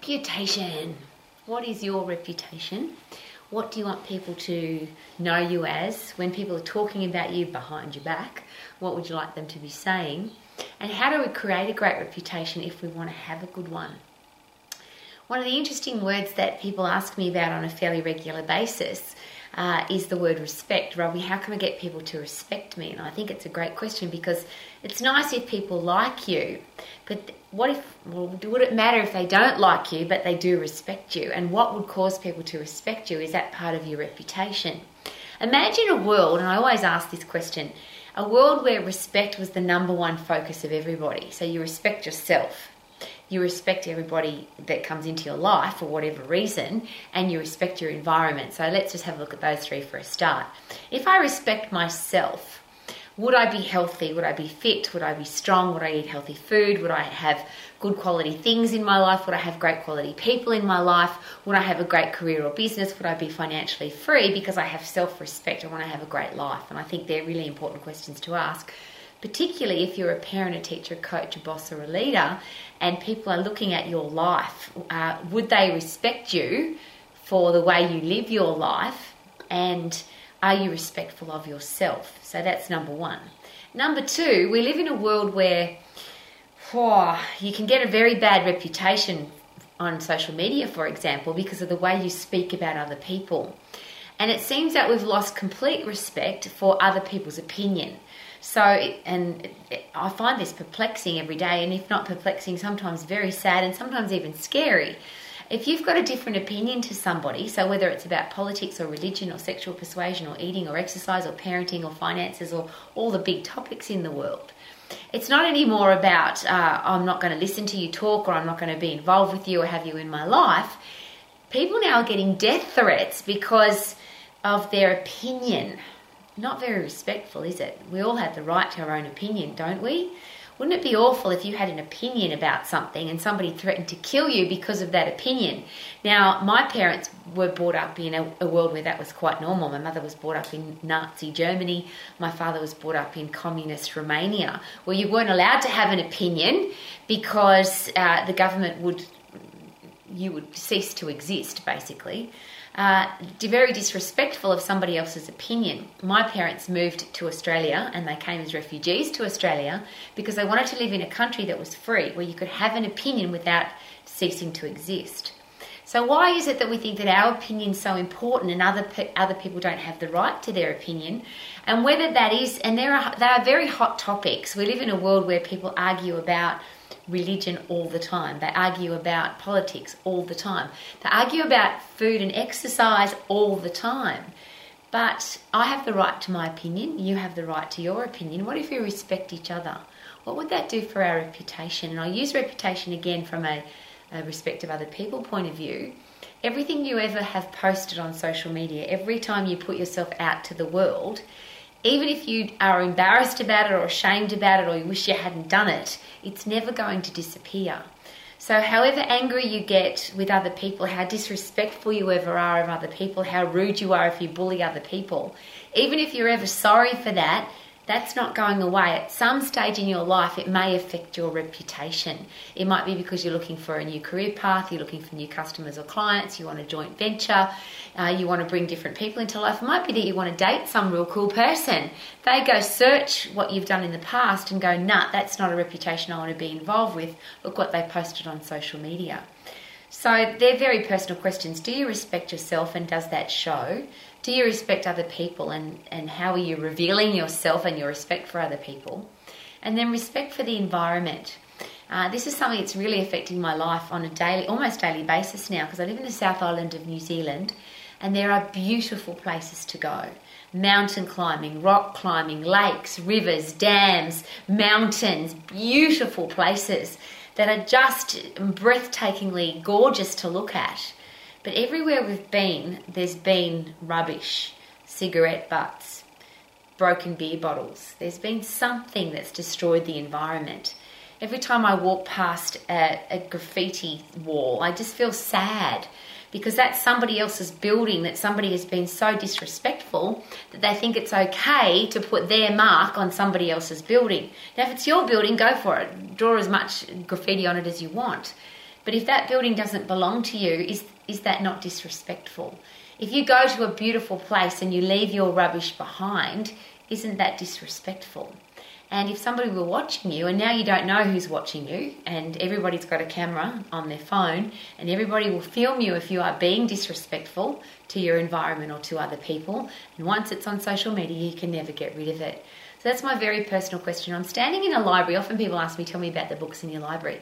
Reputation. What is your reputation? What do you want people to know you as when people are talking about you behind your back? What would you like them to be saying? And how do we create a great reputation if we want to have a good one? One of the interesting words that people ask me about on a fairly regular basis uh, is the word respect. Rowie, how can I get people to respect me? And I think it's a great question because it's nice if people like you, but what if, well, would it matter if they don't like you but they do respect you? And what would cause people to respect you? Is that part of your reputation? Imagine a world, and I always ask this question a world where respect was the number one focus of everybody. So you respect yourself you respect everybody that comes into your life for whatever reason, and you respect your environment. So let's just have a look at those three for a start. If I respect myself, would I be healthy? Would I be fit? Would I be strong? Would I eat healthy food? Would I have good quality things in my life? Would I have great quality people in my life? Would I have a great career or business? Would I be financially free because I have self respect? I want to have a great life. And I think they're really important questions to ask particularly if you're a parent, a teacher, a coach, a boss, or a leader, and people are looking at your life. Uh, would they respect you for the way you live your life? And are you respectful of yourself? So that's number one. Number two, we live in a world where oh, you can get a very bad reputation on social media, for example, because of the way you speak about other people. And it seems that we've lost complete respect for other people's opinion. So, and I find this perplexing every day, and if not perplexing, sometimes very sad and sometimes even scary. If you've got a different opinion to somebody, so whether it's about politics or religion or sexual persuasion or eating or exercise or parenting or finances or all the big topics in the world, it's not anymore about uh, I'm not going to listen to you talk or I'm not going to be involved with you or have you in my life. People now are getting death threats because of their opinion not very respectful, is it? We all have the right to our own opinion, don't we? Wouldn't it be awful if you had an opinion about something and somebody threatened to kill you because of that opinion? Now, my parents were brought up in a, a, world where that was quite normal. My mother was brought up in Nazi Germany. My father was brought up in communist Romania, where you weren't allowed to have an opinion because uh, the government would, you would cease to exist, basically uh, very disrespectful of somebody else's opinion. My parents moved to Australia and they came as refugees to Australia because they wanted to live in a country that was free, where you could have an opinion without ceasing to exist. So why is it that we think that our opinion is so important and other other people don't have the right to their opinion? And whether that is, and there are they are very hot topics. We live in a world where people argue about religion all the time. They argue about politics all the time. They argue about food and exercise all the time. But I have the right to my opinion, you have the right to your opinion. What if we respect each other? What would that do for our reputation? And I use reputation again from a, a respect of other people point of view. Everything you ever have posted on social media, every time you put yourself out to the world, even if you are embarrassed about it or ashamed about it or you wish you hadn't done it, it's never going to disappear. So, however angry you get with other people, how disrespectful you ever are of other people, how rude you are if you bully other people, even if you're ever sorry for that, that's not going away. At some stage in your life, it may affect your reputation. It might be because you're looking for a new career path, you're looking for new customers or clients, you want a joint venture, uh, you want to bring different people into life. It might be that you want to date some real cool person. They go search what you've done in the past and go, nah, that's not a reputation I want to be involved with. Look what they posted on social media. So they're very personal questions. Do you respect yourself and does that show? Do you respect other people and, and how are you revealing yourself and your respect for other people? And then respect for the environment. Uh, this is something that's really affecting my life on a daily, almost daily basis now because I live in the South Island of New Zealand and there are beautiful places to go mountain climbing, rock climbing, lakes, rivers, dams, mountains, beautiful places that are just breathtakingly gorgeous to look at. But everywhere we've been, there's been rubbish, cigarette butts, broken beer bottles. There's been something that's destroyed the environment. Every time I walk past a, a graffiti wall, I just feel sad because that's somebody else's building that somebody has been so disrespectful that they think it's okay to put their mark on somebody else's building. Now, if it's your building, go for it. Draw as much graffiti on it as you want. But if that building doesn't belong to you, is, is that not disrespectful? If you go to a beautiful place and you leave your rubbish behind, isn't that disrespectful? And if somebody were watching you and now you don't know who's watching you, and everybody's got a camera on their phone, and everybody will film you if you are being disrespectful to your environment or to other people, and once it's on social media, you can never get rid of it. So that's my very personal question. I'm standing in a library. Often people ask me, Tell me about the books in your library.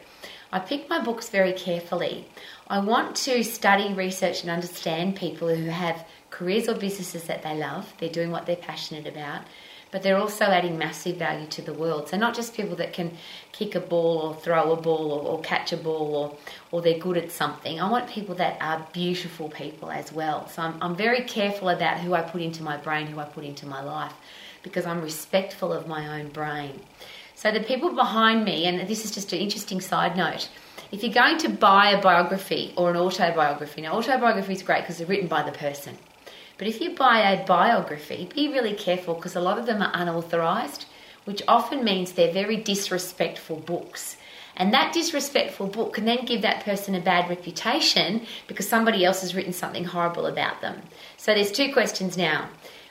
I pick my books very carefully. I want to study, research, and understand people who have careers or businesses that they love. They're doing what they're passionate about but they're also adding massive value to the world. So not just people that can kick a ball or throw a ball or, or, catch a ball or, or they're good at something. I want people that are beautiful people as well. So I'm, I'm very careful about who I put into my brain, who I put into my life, because I'm respectful of my own brain. So the people behind me, and this is just an interesting side note, if you're going to buy a biography or an autobiography, now autobiography is great because they're written by the person. But if you buy a biography, be really careful because a lot of them are unauthorized, which often means they're very disrespectful books. And that disrespectful book can then give that person a bad reputation because somebody else has written something horrible about them. So there's two questions now.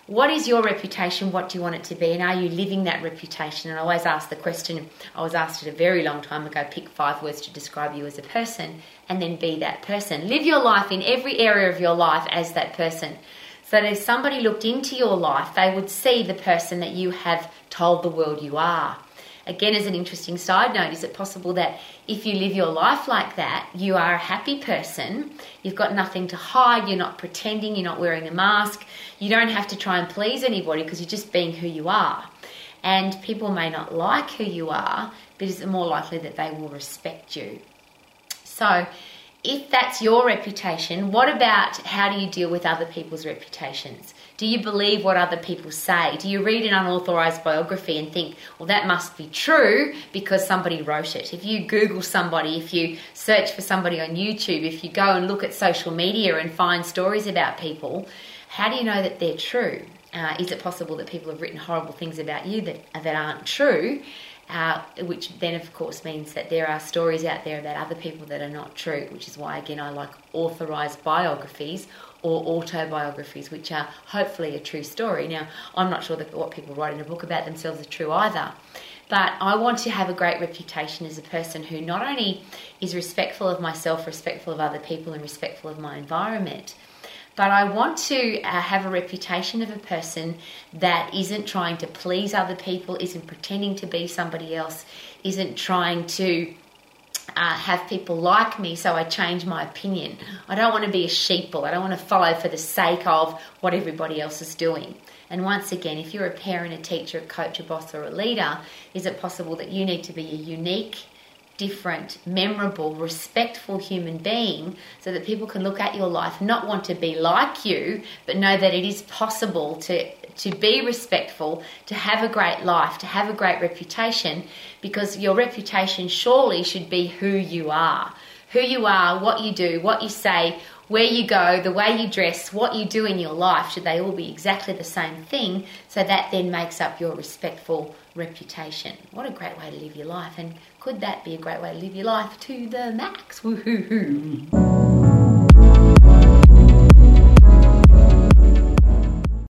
What is your reputation? What do you want it to be? And are you living that reputation? And I always ask the question, I was asked it a very long time ago pick five words to describe you as a person and then be that person. Live your life in every area of your life as that person. So that if somebody looked into your life, they would see the person that you have told the world you are. Again, as an interesting side note, is it possible that if you live your life like that, you are a happy person, you've got nothing to hide, you're not pretending, you're not wearing a mask, you don't have to try and please anybody because you're just being who you are. And people may not like who you are, but it's more likely that they will respect you. So, if that's your reputation, what about how do you deal with other people's reputations? Do you believe what other people say? Do you read an unauthorized biography and think, well, that must be true because somebody wrote it? If you Google somebody, if you search for somebody on YouTube, if you go and look at social media and find stories about people, how do you know that they're true? Uh, is it possible that people have written horrible things about you that, that aren't true? uh, which then of course means that there are stories out there about other people that are not true, which is why again I like authorized biographies or autobiographies, which are hopefully a true story. Now, I'm not sure that what people write in a book about themselves are true either. But I want to have a great reputation as a person who not only is respectful of myself, respectful of other people, and respectful of my environment, but I want to uh, have a reputation of a person that isn't trying to please other people, isn't pretending to be somebody else, isn't trying to uh, have people like me, so I change my opinion. I don't want to be a sheeple. I don't want to follow for the sake of what everybody else is doing. And once again, if you're a parent, a teacher, a coach, a boss, or a leader, is it possible that you need to be a unique different, memorable, respectful human being so that people can look at your life, not want to be like you, but know that it is possible to, to be respectful, to have a great life, to have a great reputation, because your reputation surely should be who you are. Who you are, what you do, what you say, where you go, the way you dress, what you do in your life, should they all be exactly the same thing? So that then makes up your respectful reputation. What a great way to live your life, and could that be a great way to live your life to the max? Woohoo!